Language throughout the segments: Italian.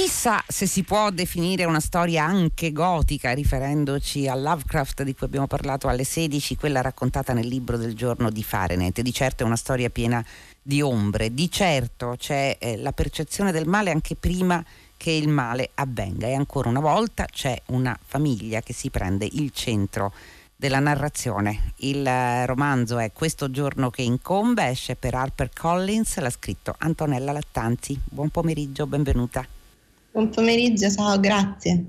Chissà se si può definire una storia anche gotica, riferendoci a Lovecraft di cui abbiamo parlato alle 16, quella raccontata nel libro del giorno di Fahrenheit. Di certo è una storia piena di ombre, di certo c'è eh, la percezione del male anche prima che il male avvenga e ancora una volta c'è una famiglia che si prende il centro della narrazione. Il eh, romanzo è Questo giorno che incombe, esce per Harper Collins, l'ha scritto Antonella Lattanzi. Buon pomeriggio, benvenuta. Buon pomeriggio, ciao, grazie.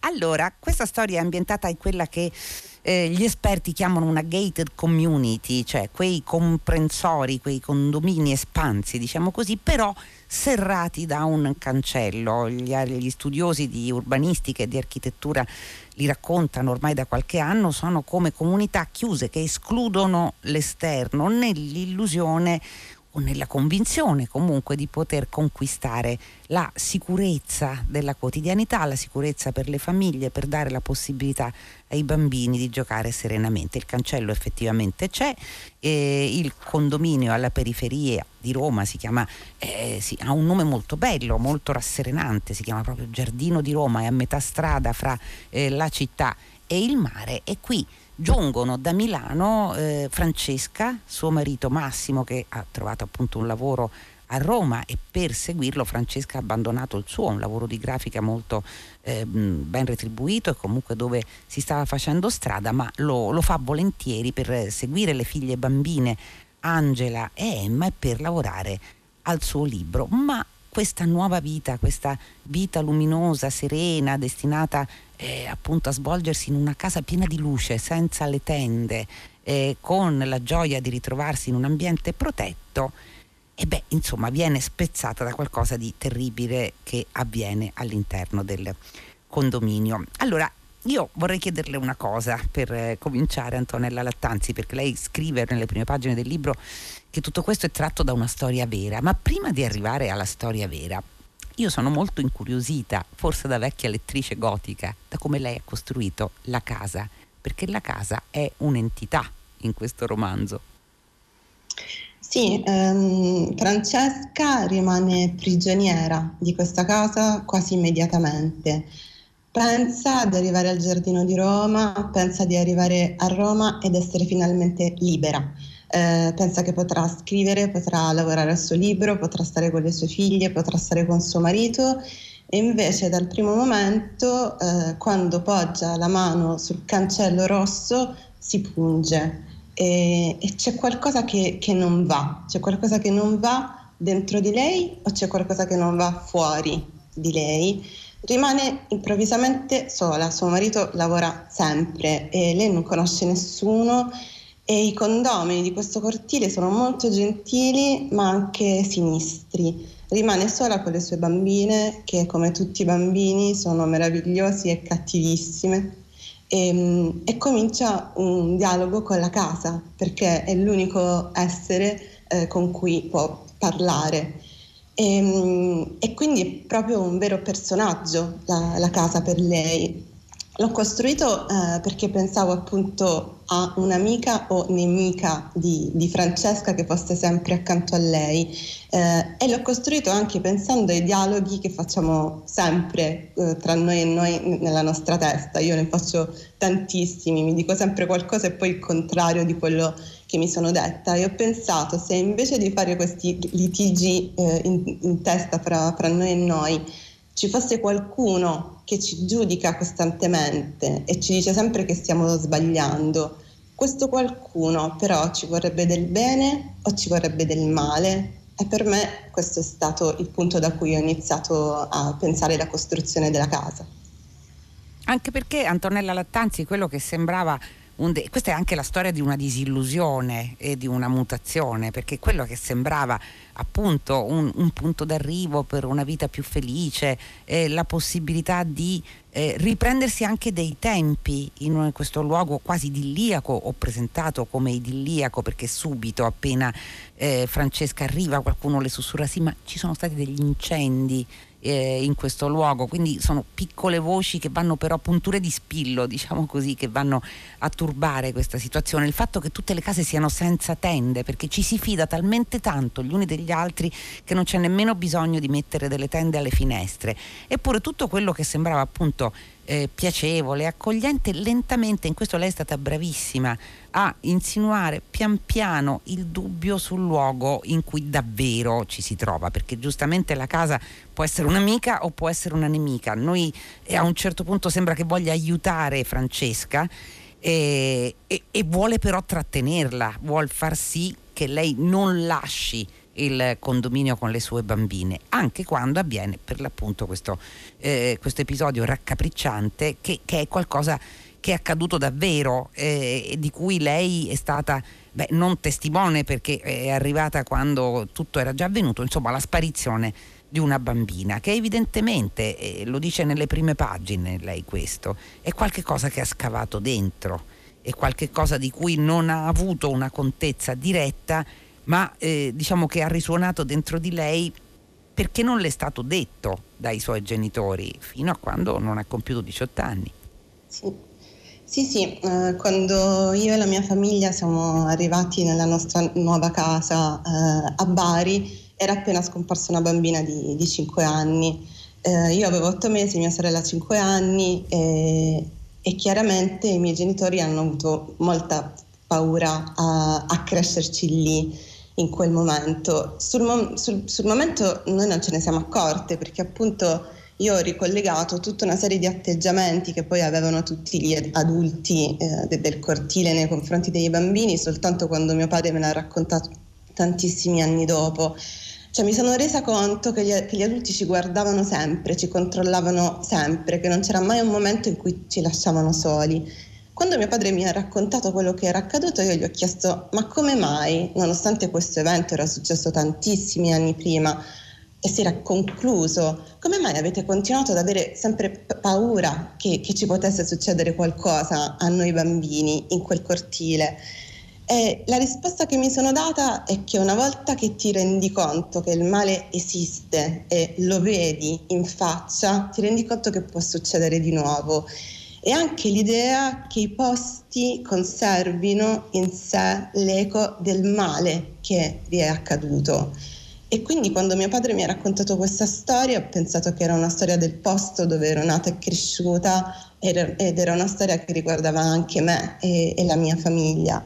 Allora, questa storia è ambientata in quella che eh, gli esperti chiamano una gated community, cioè quei comprensori, quei condomini espansi, diciamo così, però serrati da un cancello. Gli, gli studiosi di urbanistica e di architettura li raccontano ormai da qualche anno, sono come comunità chiuse che escludono l'esterno nell'illusione o nella convinzione comunque di poter conquistare la sicurezza della quotidianità, la sicurezza per le famiglie, per dare la possibilità ai bambini di giocare serenamente. Il cancello effettivamente c'è, eh, il condominio alla periferia di Roma si chiama, eh, sì, ha un nome molto bello, molto rasserenante, si chiama proprio Giardino di Roma, è a metà strada fra eh, la città e il mare e qui giungono da Milano eh, Francesca, suo marito Massimo che ha trovato appunto un lavoro a Roma e per seguirlo Francesca ha abbandonato il suo, un lavoro di grafica molto eh, ben retribuito e comunque dove si stava facendo strada, ma lo, lo fa volentieri per seguire le figlie bambine Angela e Emma e per lavorare al suo libro. Ma questa nuova vita, questa vita luminosa, serena, destinata eh, appunto a svolgersi in una casa piena di luce, senza le tende, eh, con la gioia di ritrovarsi in un ambiente protetto, e beh, insomma, viene spezzata da qualcosa di terribile che avviene all'interno del condominio. Allora, io vorrei chiederle una cosa per eh, cominciare, Antonella Lattanzi, perché lei scrive nelle prime pagine del libro che tutto questo è tratto da una storia vera, ma prima di arrivare alla storia vera, io sono molto incuriosita, forse da vecchia lettrice gotica, da come lei ha costruito la casa, perché la casa è un'entità in questo romanzo. Sì, ehm, Francesca rimane prigioniera di questa casa quasi immediatamente pensa di arrivare al Giardino di Roma, pensa di arrivare a Roma ed essere finalmente libera. Eh, pensa che potrà scrivere, potrà lavorare al suo libro, potrà stare con le sue figlie, potrà stare con suo marito. E invece dal primo momento, eh, quando poggia la mano sul cancello rosso, si punge. E, e c'è qualcosa che, che non va, c'è qualcosa che non va dentro di lei o c'è qualcosa che non va fuori di lei? Rimane improvvisamente sola, suo marito lavora sempre e lei non conosce nessuno e i condomini di questo cortile sono molto gentili ma anche sinistri. Rimane sola con le sue bambine che come tutti i bambini sono meravigliosi e cattivissime e, e comincia un dialogo con la casa perché è l'unico essere eh, con cui può parlare. E, ehm, e, quindi è proprio un vero personaggio la, la casa per lei. L'ho costruito eh, perché pensavo appunto a un'amica o nemica di, di, Francesca che fosse sempre accanto a lei eh, e l'ho costruito anche pensando ai dialoghi che facciamo sempre eh, tra noi e noi nella nostra testa. Io ne faccio tantissimi, mi dico sempre qualcosa e poi il contrario di quello che mi sono detta e ho pensato se invece di fare questi litigi eh, in, in, testa fra, fra noi e noi ci fosse qualcuno che ci giudica costantemente e ci dice sempre che stiamo sbagliando, questo qualcuno però ci vorrebbe del bene o ci vorrebbe del male? E per me questo è stato il punto da cui ho iniziato a pensare la costruzione della casa. Anche perché Antonella Lattanzi, quello che sembrava De- questa è anche la storia di una disillusione e di una mutazione, perché quello che sembrava appunto un, un punto d'arrivo per una vita più felice, eh, la possibilità di eh, riprendersi anche dei tempi in questo luogo quasi idilliaco, ho presentato come idilliaco perché subito appena eh, Francesca arriva qualcuno le sussurra sì ma ci sono stati degli incendi eh, in questo luogo, quindi sono piccole voci che vanno però punture di spillo, diciamo così, che vanno a turbare questa situazione. Il fatto che tutte le case siano senza tende, perché ci si fida talmente tanto gli uni degli altri che non c'è nemmeno bisogno di mettere delle tende alle finestre. Eppure tutto quello che sembrava appunto eh, piacevole, accogliente, lentamente, in questo lei è stata bravissima a insinuare pian piano il dubbio sul luogo in cui davvero ci si trova, perché giustamente la casa può essere un'amica o può essere una nemica. Noi eh, a un certo punto sembra che voglia aiutare Francesca e, e, e vuole però trattenerla, vuole far sì che lei non lasci il condominio con le sue bambine, anche quando avviene per l'appunto questo, eh, questo episodio raccapricciante che, che, è qualcosa che è accaduto davvero eh, di cui lei è stata beh, non testimone perché è arrivata quando tutto era già avvenuto, insomma la sparizione di una bambina che evidentemente, eh, lo dice nelle prime pagine lei questo, è qualcosa che ha scavato dentro, è qualcosa di cui non ha avuto una contezza diretta ma eh, diciamo che ha risuonato dentro di lei perché non le è stato detto dai suoi genitori fino a quando non ha compiuto 18 anni. Sì, sì, sì. Eh, quando io e la mia famiglia siamo arrivati nella nostra nuova casa eh, a Bari era appena scomparsa una bambina di, di 5 anni. Eh, io avevo 8 mesi, mia sorella 5 anni e, e chiaramente i miei genitori hanno avuto molta paura a, a crescerci lì in quel momento. Sul, sul, sul, momento noi non ce ne siamo accorte perché appunto io ho ricollegato tutta una serie di atteggiamenti che poi avevano tutti gli adulti eh, de, del cortile nei confronti dei bambini soltanto quando mio padre me l'ha raccontato tantissimi anni dopo. Cioè mi sono resa conto che gli, che gli adulti ci guardavano sempre, ci controllavano sempre, che non c'era mai un momento in cui ci lasciavano soli quando mio padre mi ha raccontato quello che era accaduto, io gli ho chiesto: ma come mai, nonostante questo evento era successo tantissimi anni prima e si era concluso, come mai avete continuato ad avere sempre paura che, che ci potesse succedere qualcosa a noi bambini in quel cortile? E la risposta che mi sono data è che una volta che ti rendi conto che il male esiste e lo vedi in faccia, ti rendi conto che può succedere di nuovo e anche l'idea che i posti conservino in sé l'eco del male che vi è accaduto. E quindi quando mio padre mi ha raccontato questa storia ho pensato che era una storia del posto dove ero nata e cresciuta ed era una storia che riguardava anche me e, e la mia famiglia.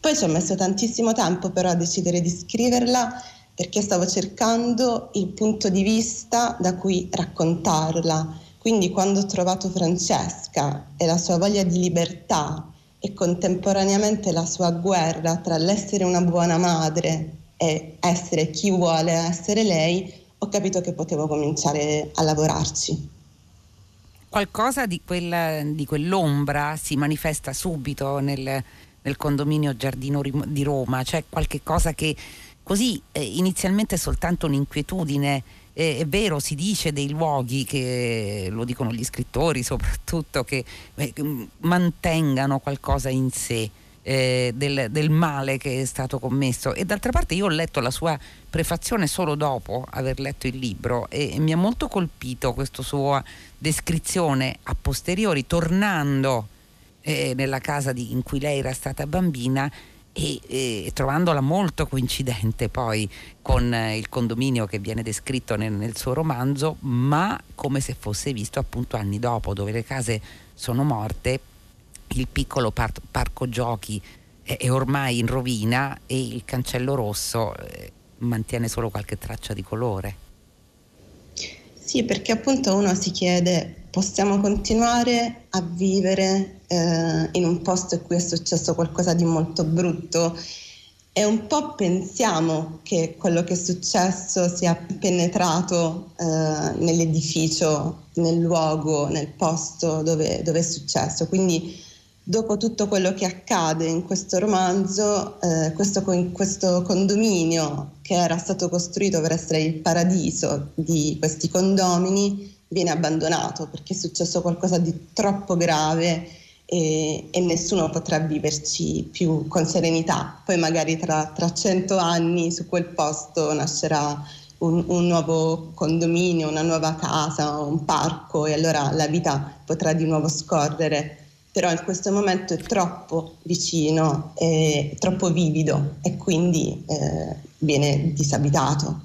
Poi ci ho messo tantissimo tempo però a decidere di scriverla perché stavo cercando il punto di vista da cui raccontarla quindi quando ho trovato Francesca e la sua voglia di libertà e contemporaneamente la sua guerra tra l'essere una buona madre e essere chi vuole essere lei, ho capito che potevo cominciare a lavorarci. Qualcosa di, quella, di quell'ombra si manifesta subito nel, nel condominio Giardino di Roma, c'è qualche cosa che così eh, inizialmente è soltanto un'inquietudine eh, è vero, si dice dei luoghi che, lo dicono gli scrittori soprattutto, che eh, mantengano qualcosa in sé. Eh, del, del, male che è stato commesso e d'altra parte io ho letto la sua prefazione solo dopo aver letto il libro e, e mi ha molto colpito questa sua descrizione a posteriori tornando eh, nella casa di, in cui lei era stata bambina e, e, trovandola molto coincidente poi con eh, il condominio che viene descritto nel, nel, suo romanzo, ma come se fosse visto appunto anni dopo, dove le case sono morte, il piccolo par- parco giochi è, è, ormai in rovina e il cancello rosso eh, mantiene solo qualche traccia di colore. Sì, perché appunto uno si chiede, possiamo continuare a vivere eh, in un posto in cui è successo qualcosa di molto brutto e un po' pensiamo che quello che è successo sia penetrato eh, nell'edificio, nel luogo, nel posto dove, dove, è successo. Quindi dopo tutto quello che accade in questo romanzo, eh, questo, questo condominio che era stato costruito per essere il paradiso di questi condomini viene abbandonato perché è successo qualcosa di troppo grave e, e, nessuno potrà viverci più con serenità. Poi magari tra, tra cento anni su quel posto nascerà un, un, nuovo condominio, una nuova casa, un parco e allora la vita potrà di nuovo scorrere. Però in questo momento è troppo vicino, è troppo vivido e quindi eh, viene disabitato.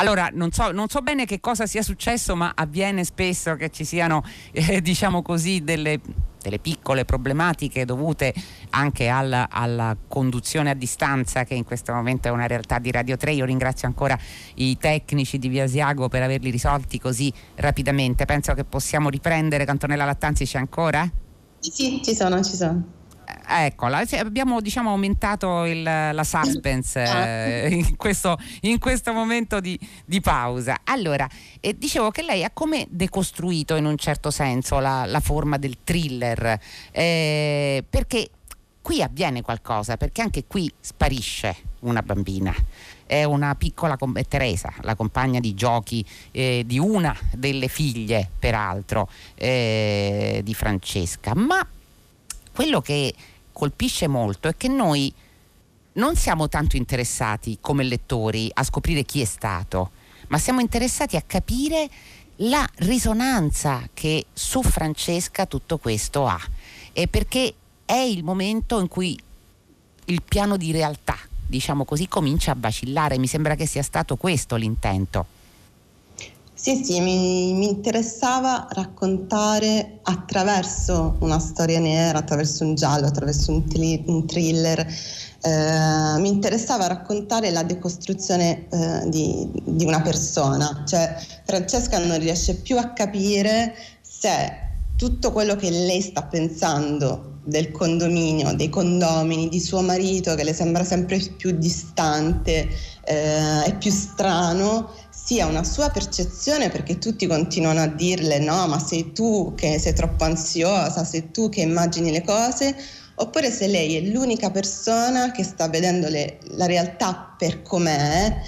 Allora, non so, non so, bene che cosa sia successo, ma avviene spesso che ci siano, eh, diciamo così, delle, delle, piccole problematiche dovute anche alla, alla, conduzione a distanza, che in questo momento è una realtà di Radio 3. Io ringrazio ancora i tecnici di Via Asiago per averli risolti così rapidamente. Penso che possiamo riprendere. Cantonella Lattanzi c'è ancora? Sì, ci sono, ci sono. Eccola, abbiamo diciamo, aumentato il, la suspense ah. eh, in, questo, in, questo, momento di, di pausa. Allora, eh, dicevo che lei ha come decostruito in un certo senso la, la forma del thriller, eh, perché qui avviene qualcosa, perché anche qui sparisce una bambina. È una piccola è Teresa, la compagna di giochi eh, di una delle figlie, peraltro, eh, di Francesca. Ma quello che colpisce molto è che noi non siamo tanto interessati come lettori a scoprire chi è stato, ma siamo interessati a capire la risonanza che su Francesca tutto questo ha. E perché è il momento in cui il piano di realtà, diciamo così, comincia a vacillare. Mi sembra che sia stato questo l'intento. Sì, sì, mi, mi, interessava raccontare attraverso una storia nera, attraverso un giallo, attraverso un, tri- un thriller, eh, mi interessava raccontare la decostruzione eh, di, di, una persona, cioè Francesca non riesce più a capire se tutto quello che lei sta pensando del condominio, dei condomini, di suo marito che le sembra sempre più distante eh, e più strano, sia una sua percezione perché tutti continuano a dirle no, ma sei tu che sei troppo ansiosa, sei tu che immagini le cose, oppure se lei è l'unica persona che sta vedendo le, la realtà per com'è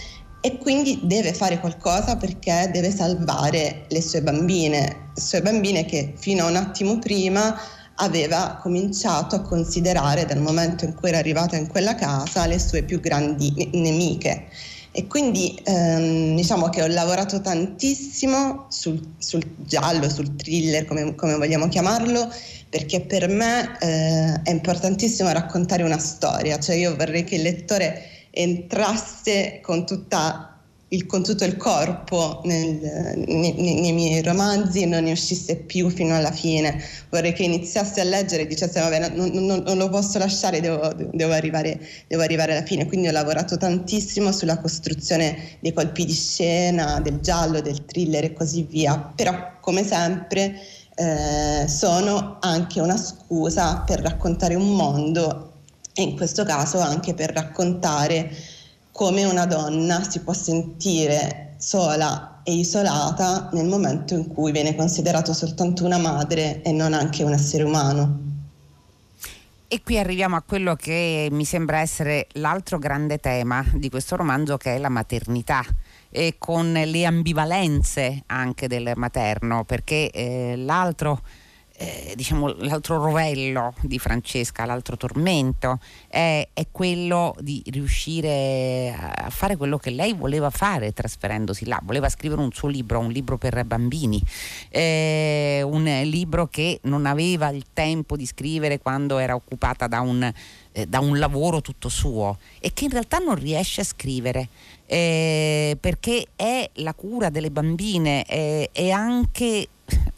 e quindi deve fare qualcosa perché deve salvare le sue bambine, le sue bambine che fino a un attimo prima aveva cominciato a considerare dal momento in cui era arrivata in quella casa le sue più grandi nemiche. E quindi ehm, diciamo che ho lavorato tantissimo sul, sul giallo, sul thriller, come, come, vogliamo chiamarlo, perché per me eh, è importantissimo raccontare una storia, cioè io vorrei che il lettore entrasse con tutta il, con tutto il corpo nel, nei, nei, miei romanzi non ne uscisse più fino alla fine. Vorrei che iniziasse a leggere e dicesse vabbè non, non, non lo posso lasciare, devo, devo, arrivare, devo, arrivare, alla fine. Quindi ho lavorato tantissimo sulla costruzione dei colpi di scena, del giallo, del thriller e così via. Però come sempre eh, sono anche una scusa per raccontare un mondo e in questo caso anche per raccontare come una donna si può sentire sola e isolata nel momento in cui viene considerato soltanto una madre e non anche un essere umano. E qui arriviamo a quello che mi sembra essere l'altro grande tema di questo romanzo che è la maternità e con le ambivalenze anche del materno perché eh, l'altro eh, diciamo, l'altro rovello di Francesca, l'altro tormento, è, è, quello di riuscire a fare quello che lei voleva fare trasferendosi là. Voleva scrivere un suo libro, un libro per bambini, eh, un libro che non aveva il tempo di scrivere quando era occupata da un, eh, da un lavoro tutto suo e che in realtà non riesce a scrivere. Eh, perché è la cura delle bambine, è anche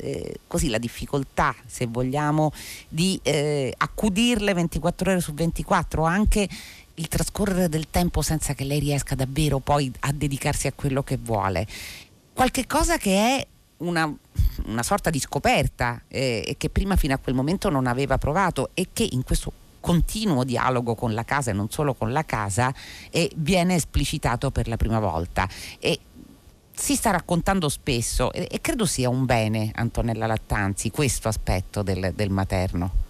eh, così la difficoltà, se vogliamo, di eh, accudirle 24 ore su 24, anche il trascorrere del tempo senza che lei riesca davvero poi a dedicarsi a quello che vuole. Qualche cosa che è una, una sorta di scoperta eh, e che prima fino a quel momento non aveva provato e che in questo continuo dialogo con la casa e non solo con la casa eh, viene esplicitato per la prima volta. E si sta raccontando spesso e, e, credo sia un bene, Antonella Lattanzi, questo aspetto del, del materno.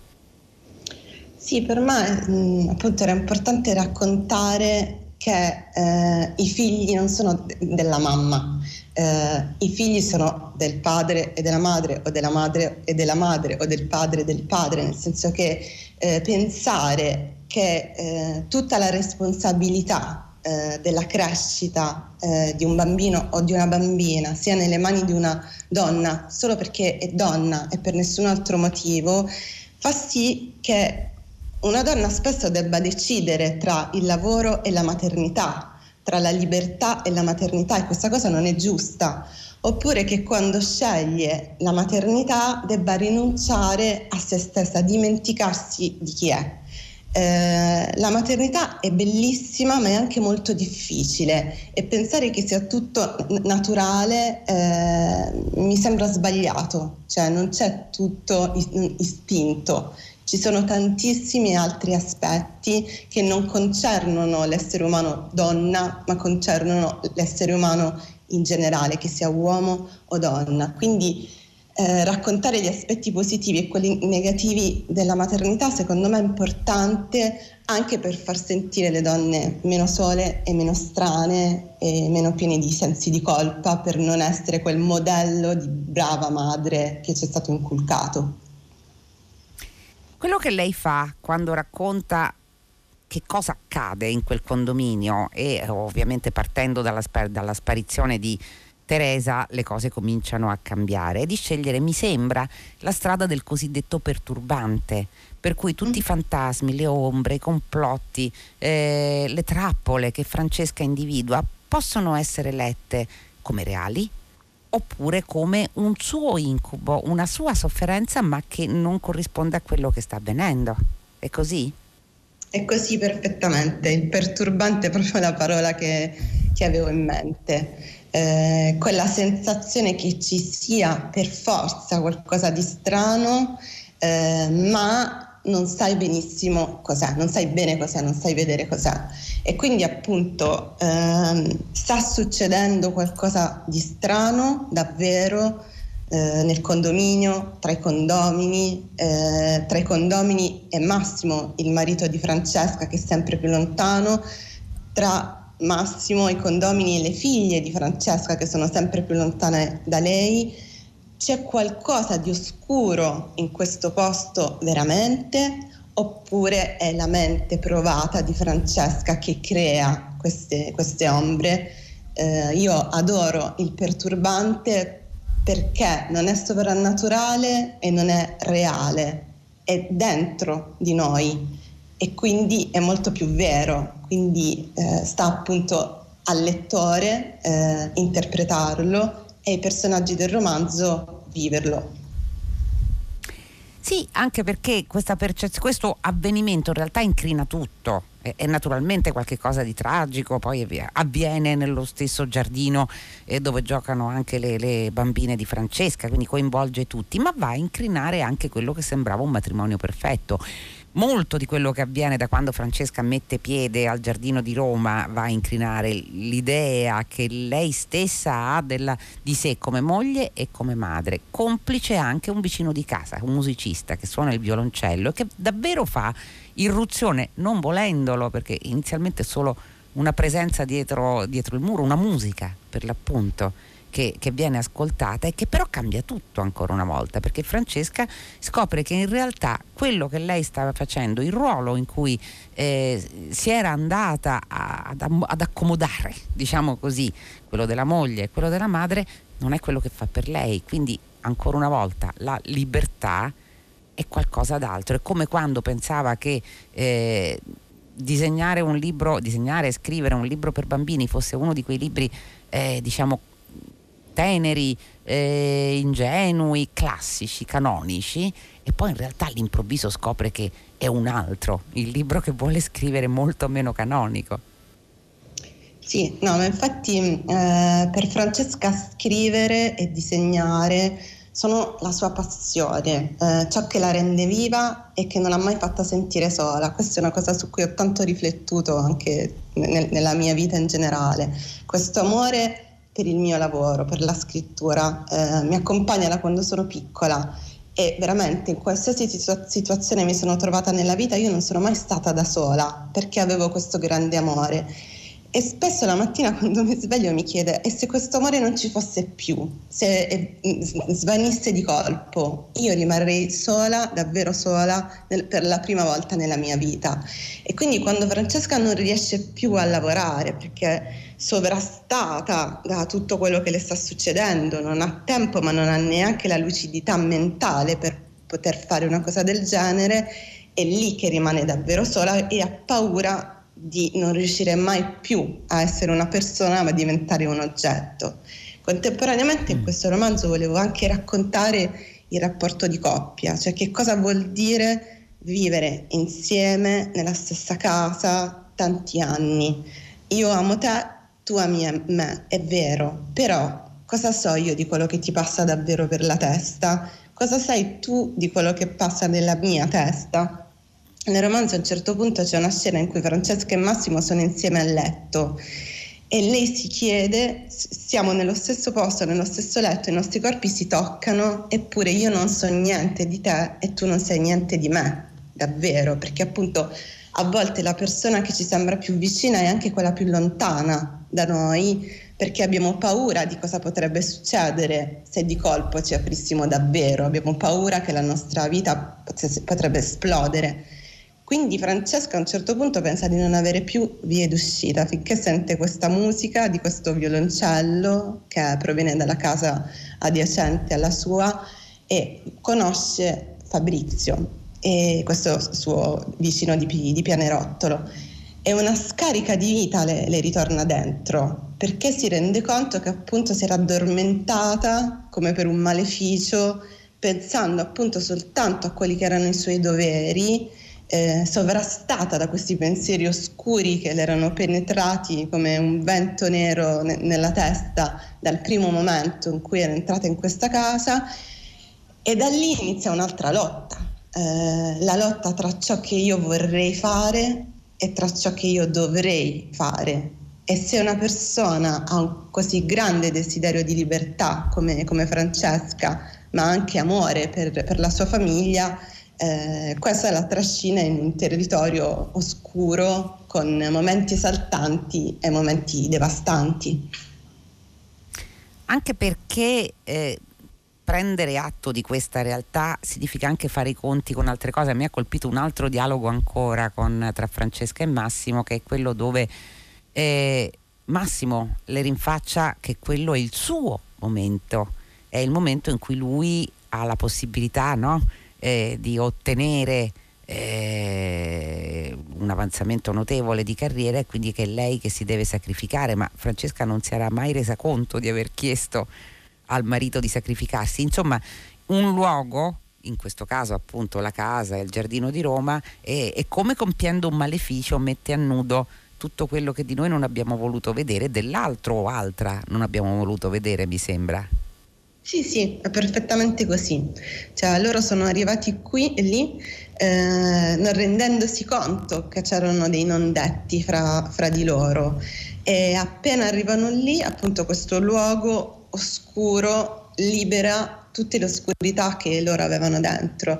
Sì, per me mh, appunto era importante raccontare che eh, i figli non sono de- della mamma, eh, i figli sono del padre e della madre o della madre e della madre o del padre e del padre, nel senso che eh, pensare che eh, tutta la responsabilità eh, della crescita eh, di un bambino o di una bambina sia nelle mani di una donna solo perché è donna e per nessun altro motivo, fa sì che una donna spesso debba decidere tra il lavoro e la maternità, tra la libertà e la maternità e questa cosa non è giusta. Oppure che quando sceglie la maternità debba rinunciare a se stessa, dimenticarsi di chi è. Eh, la maternità è bellissima ma è anche molto difficile. E pensare che sia tutto naturale eh, mi sembra sbagliato, cioè non c'è tutto istinto, ci sono tantissimi altri aspetti che non concernono l'essere umano donna ma concernono l'essere umano in generale, che sia uomo o donna. Quindi eh, raccontare gli aspetti positivi e quelli negativi della maternità secondo me è importante anche per far sentire le donne meno sole e meno strane e meno piene di sensi di colpa per non essere quel modello di brava madre che ci è stato inculcato. Quello che lei fa quando racconta che cosa accade in quel condominio e ovviamente partendo dalla, dalla sparizione di Teresa le cose cominciano a cambiare e di scegliere, mi sembra, la strada del cosiddetto perturbante, per cui tutti i mm. fantasmi, le ombre, i complotti, eh, le trappole che Francesca individua possono essere lette come reali oppure come un suo incubo, una sua sofferenza ma che non corrisponde a quello che sta avvenendo. È così? È così perfettamente, il perturbante è proprio la parola che, che avevo in mente eh, quella sensazione che ci sia per forza qualcosa di strano, eh, ma non sai benissimo cos'è, non sai bene cos'è, non sai vedere cos'è. E quindi appunto ehm, sta succedendo qualcosa di strano, davvero, eh, nel condominio, tra i condomini, eh, tra i condomini e Massimo, il marito di Francesca che è sempre più lontano, tra Massimo, i condomini e le figlie di Francesca che sono sempre più lontane da lei. C'è qualcosa di oscuro in questo posto veramente oppure è la mente provata di Francesca che crea queste, queste ombre? Eh, io adoro il perturbante perché non è sovrannaturale e non è reale, è dentro di noi e quindi è molto più vero, quindi eh, sta appunto al lettore eh, interpretarlo e ai personaggi del romanzo viverlo. Sì, anche perché percez- questo avvenimento in realtà incrina tutto, è, naturalmente qualcosa di tragico, poi avviene nello stesso giardino eh, dove giocano anche le, le, bambine di Francesca, quindi coinvolge tutti, ma va a incrinare anche quello che sembrava un matrimonio perfetto. Molto di quello che avviene da quando Francesca mette piede al giardino di Roma va a incrinare l'idea che lei stessa ha della, di sé come moglie e come madre, complice anche un vicino di casa, un musicista che suona il violoncello e che davvero fa irruzione, non volendolo, perché inizialmente è solo una presenza dietro, dietro il muro, una musica per l'appunto che, che, viene ascoltata e che però cambia tutto ancora una volta, perché Francesca scopre che in realtà quello che lei stava facendo, il ruolo in cui eh, si era andata a, ad, ad accomodare, diciamo così, quello della moglie e quello della madre, non è quello che fa per lei. Quindi ancora una volta la libertà è qualcosa d'altro. È come quando pensava che eh, disegnare un libro, disegnare e scrivere un libro per bambini fosse uno di quei libri, eh, diciamo, teneri, eh, ingenui, classici, canonici e poi in realtà all'improvviso scopre che è un altro, il libro che vuole scrivere molto meno canonico. Sì, no, ma infatti eh, per Francesca scrivere e disegnare sono la sua passione, eh, ciò che la rende viva e che non l'ha mai fatta sentire sola. Questa è una cosa su cui ho tanto riflettuto anche nel, nella mia vita in generale. Questo amore per il mio lavoro, per la scrittura, eh, mi accompagna da quando sono piccola e veramente in qualsiasi situazione mi sono trovata nella vita io non sono mai stata da sola perché avevo questo grande amore e spesso la mattina quando mi sveglio mi chiede e se questo amore non ci fosse più, se svanisse di colpo, io rimarrei sola, davvero sola, nel, per la prima volta nella mia vita. E quindi quando Francesca non riesce più a lavorare perché sovrastata da tutto quello che le sta succedendo, non ha tempo ma non ha neanche la lucidità mentale per poter fare una cosa del genere, è lì che rimane davvero sola e ha paura di non riuscire mai più a essere una persona ma diventare un oggetto. Contemporaneamente in mm. questo romanzo volevo anche raccontare il rapporto di coppia, cioè che cosa vuol dire vivere insieme nella stessa casa tanti anni. Io amo te, tu ami me, è vero, però cosa so io di quello che ti passa davvero per la testa? Cosa sai tu di quello che passa nella mia testa? Nel romanzo a un certo punto c'è una scena in cui Francesca e Massimo sono insieme a letto e lei si chiede, siamo nello stesso posto, nello stesso letto, i nostri corpi si toccano, eppure io non so niente di te e tu non sai niente di me, davvero, perché appunto a volte la persona che ci sembra più vicina è anche quella più lontana da noi, perché abbiamo paura di cosa potrebbe succedere se di colpo ci aprissimo davvero, abbiamo paura che la nostra vita potrebbe esplodere. Quindi Francesca a un certo punto pensa di non avere più vie d'uscita finché sente questa musica di questo violoncello che proviene dalla casa adiacente alla sua e conosce Fabrizio, e questo suo vicino di, di pianerottolo. E una scarica di vita le, le ritorna dentro perché si rende conto che appunto si era addormentata come per un maleficio pensando appunto soltanto a quelli che erano i suoi doveri eh, sovrastata da questi pensieri oscuri che le erano penetrati come un vento nero ne- nella testa dal primo momento in cui era entrata in questa casa e da lì inizia un'altra lotta, eh, la lotta tra ciò che io vorrei fare e tra ciò che io dovrei fare. E se una persona ha un così grande desiderio di libertà come, come Francesca, ma anche amore per, per la sua famiglia, eh, questa la trascina in un territorio oscuro con momenti esaltanti e momenti devastanti. Anche perché eh, prendere atto di questa realtà significa anche fare i conti con altre cose. Mi ha colpito un altro dialogo ancora con, tra Francesca e Massimo, che è quello dove eh, Massimo le rinfaccia che quello è il suo momento, è il momento in cui lui ha la possibilità, no? Eh, di ottenere eh, un avanzamento notevole di carriera e quindi che è lei che si deve sacrificare, ma Francesca non si era mai resa conto di aver chiesto al marito di sacrificarsi. Insomma, un luogo, in questo caso appunto la casa e il giardino di Roma, e, e come compiendo un maleficio mette a nudo tutto quello che di noi non abbiamo voluto vedere, dell'altro o altra non abbiamo voluto vedere, mi sembra. Sì, sì, è perfettamente così. Cioè, loro sono arrivati qui e lì eh, non rendendosi conto che c'erano dei non detti fra, fra di loro e appena arrivano lì, appunto, questo luogo oscuro libera tutte le oscurità che loro avevano dentro.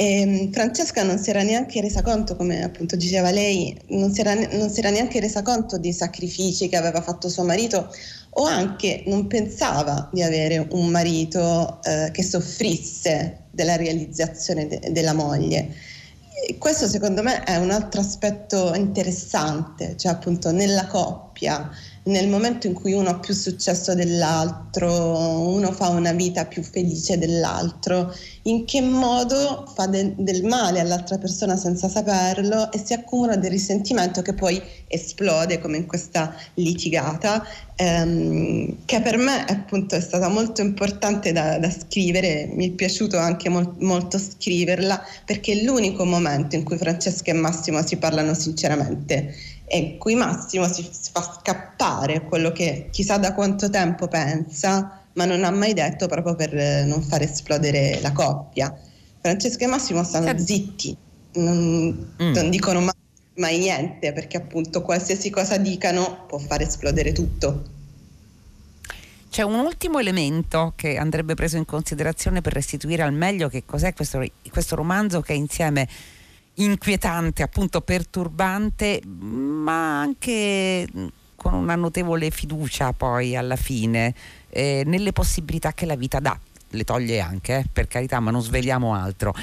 E mm, Francesca non si era neanche resa conto, come appunto diceva lei, non si, era, non si era neanche resa conto dei sacrifici che aveva fatto suo marito o anche non pensava di avere un marito eh, che soffrisse della realizzazione de- della moglie. E questo secondo me è un altro aspetto interessante, cioè appunto nella coppia, nel momento in cui uno ha più successo dell'altro, uno fa una vita più felice dell'altro, in che modo fa de- del male all'altra persona senza saperlo e si accumula del risentimento che poi esplode come in questa litigata, ehm, che per me appunto è stata molto importante da, da scrivere, mi è piaciuto anche mol- molto scriverla perché è l'unico momento in cui Francesca e Massimo si parlano sinceramente e in cui Massimo si, si fa scappare quello che chissà da quanto tempo pensa, ma non ha mai detto proprio per eh, non far esplodere la coppia. Francesca e Massimo stanno certo. zitti, non, mm. non dicono mai, mai niente perché appunto qualsiasi cosa dicano può far esplodere tutto. C'è un ultimo elemento che andrebbe preso in considerazione per restituire al meglio che cos'è questo, questo romanzo che insieme inquietante, appunto perturbante, ma anche con una notevole fiducia poi alla fine eh, nelle possibilità che la vita dà. Le toglie anche, eh, per carità, ma non svegliamo altro.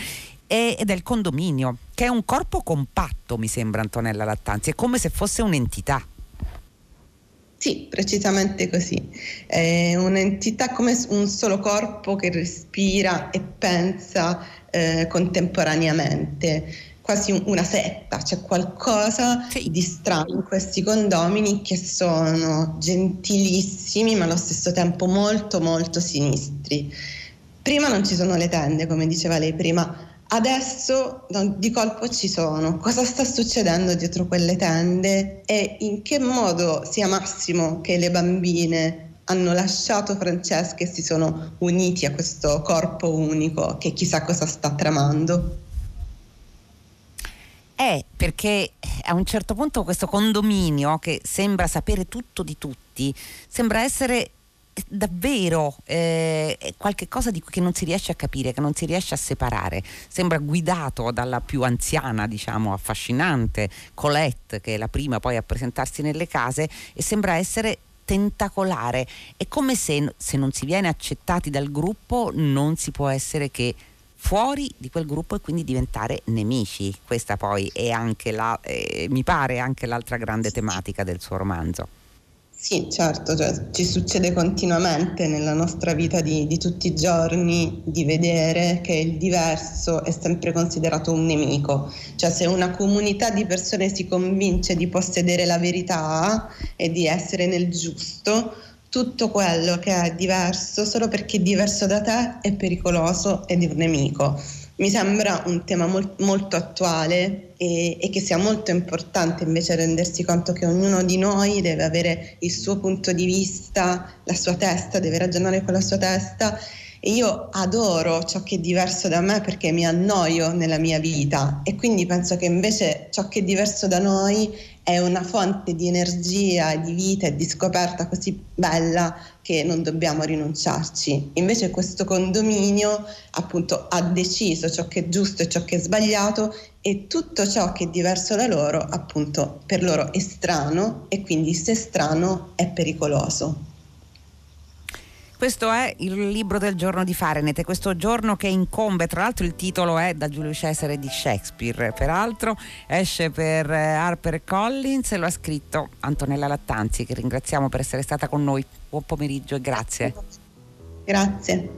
ed è il condominio, che è un corpo compatto, mi sembra Antonella Lattanzi, è come se fosse un'entità. Sì, precisamente così. È un'entità come un solo corpo che respira e pensa eh, contemporaneamente quasi una setta, c'è qualcosa sì. di strano in questi condomini che sono gentilissimi ma allo stesso tempo molto molto sinistri. Prima non ci sono le tende, come diceva lei prima, adesso di colpo ci sono. Cosa sta succedendo dietro quelle tende e in che modo sia Massimo che le bambine hanno lasciato Francesca e si sono uniti a questo corpo unico che chissà cosa sta tramando? È perché a un certo punto questo condominio che sembra sapere tutto di tutti, sembra essere davvero eh, qualche cosa di che non si riesce a capire, che non si riesce a separare. Sembra guidato dalla più anziana, diciamo, affascinante Colette, che è la prima poi a presentarsi nelle case, e sembra essere tentacolare. È come se, se non si viene accettati dal gruppo non si può essere che fuori di quel gruppo e quindi diventare nemici. Questa poi è anche la, eh, mi pare anche l'altra grande tematica del suo romanzo. Sì, certo, cioè, ci succede continuamente nella nostra vita di, di, tutti i giorni di vedere che il diverso è sempre considerato un nemico. Cioè se una comunità di persone si convince di possedere la verità e di essere nel giusto, tutto quello che è diverso solo perché è diverso da te è pericoloso ed è un nemico. Mi sembra un tema molt, molto attuale e, e, che sia molto importante invece rendersi conto che ognuno di noi deve avere il suo punto di vista, la sua testa, deve ragionare con la sua testa e io adoro ciò che è diverso da me perché mi annoio nella mia vita e quindi penso che invece ciò che è diverso da noi è una fonte di energia, di vita e di scoperta così bella che non dobbiamo rinunciarci. Invece questo condominio appunto ha deciso ciò che è giusto e ciò che è sbagliato e tutto ciò che è diverso da loro appunto per loro è strano e quindi se strano è pericoloso. Questo è il libro del giorno di Fahrenheit, questo giorno che incombe, tra l'altro il titolo è da Giulio Cesare di Shakespeare, peraltro esce per eh, Harper Collins e lo ha scritto Antonella Lattanzi, che ringraziamo per essere stata con noi. Buon pomeriggio e grazie. Grazie.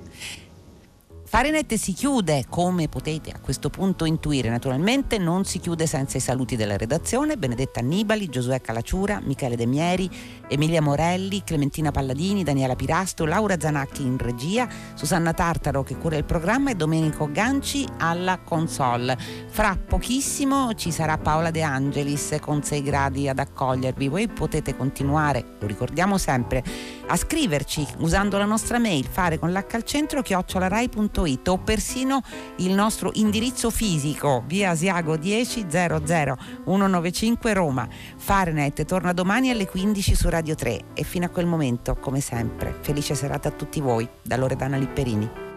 Fahrenheit si chiude, come potete a questo punto intuire, naturalmente non si chiude senza i saluti della redazione, Benedetta Annibali, Giosuè Calacciura, Michele De Mieri, Emilia Morelli, Clementina Palladini, Daniela Pirasto, Laura Zanacchi in regia, Susanna Tartaro che cura il programma e Domenico Ganci alla console. Fra pochissimo ci sarà Paola De Angelis con 6 gradi ad accogliervi, voi potete continuare, lo ricordiamo sempre, a scriverci usando la nostra mail fare con l'H al centro chiocciolarai.it www.radioticino.it o persino il nostro indirizzo fisico via Asiago 10 00 195 Roma. Fahrenheit torna domani alle 15 su Radio 3 e fino a quel momento, come sempre, felice serata a tutti voi da Loredana Lipperini.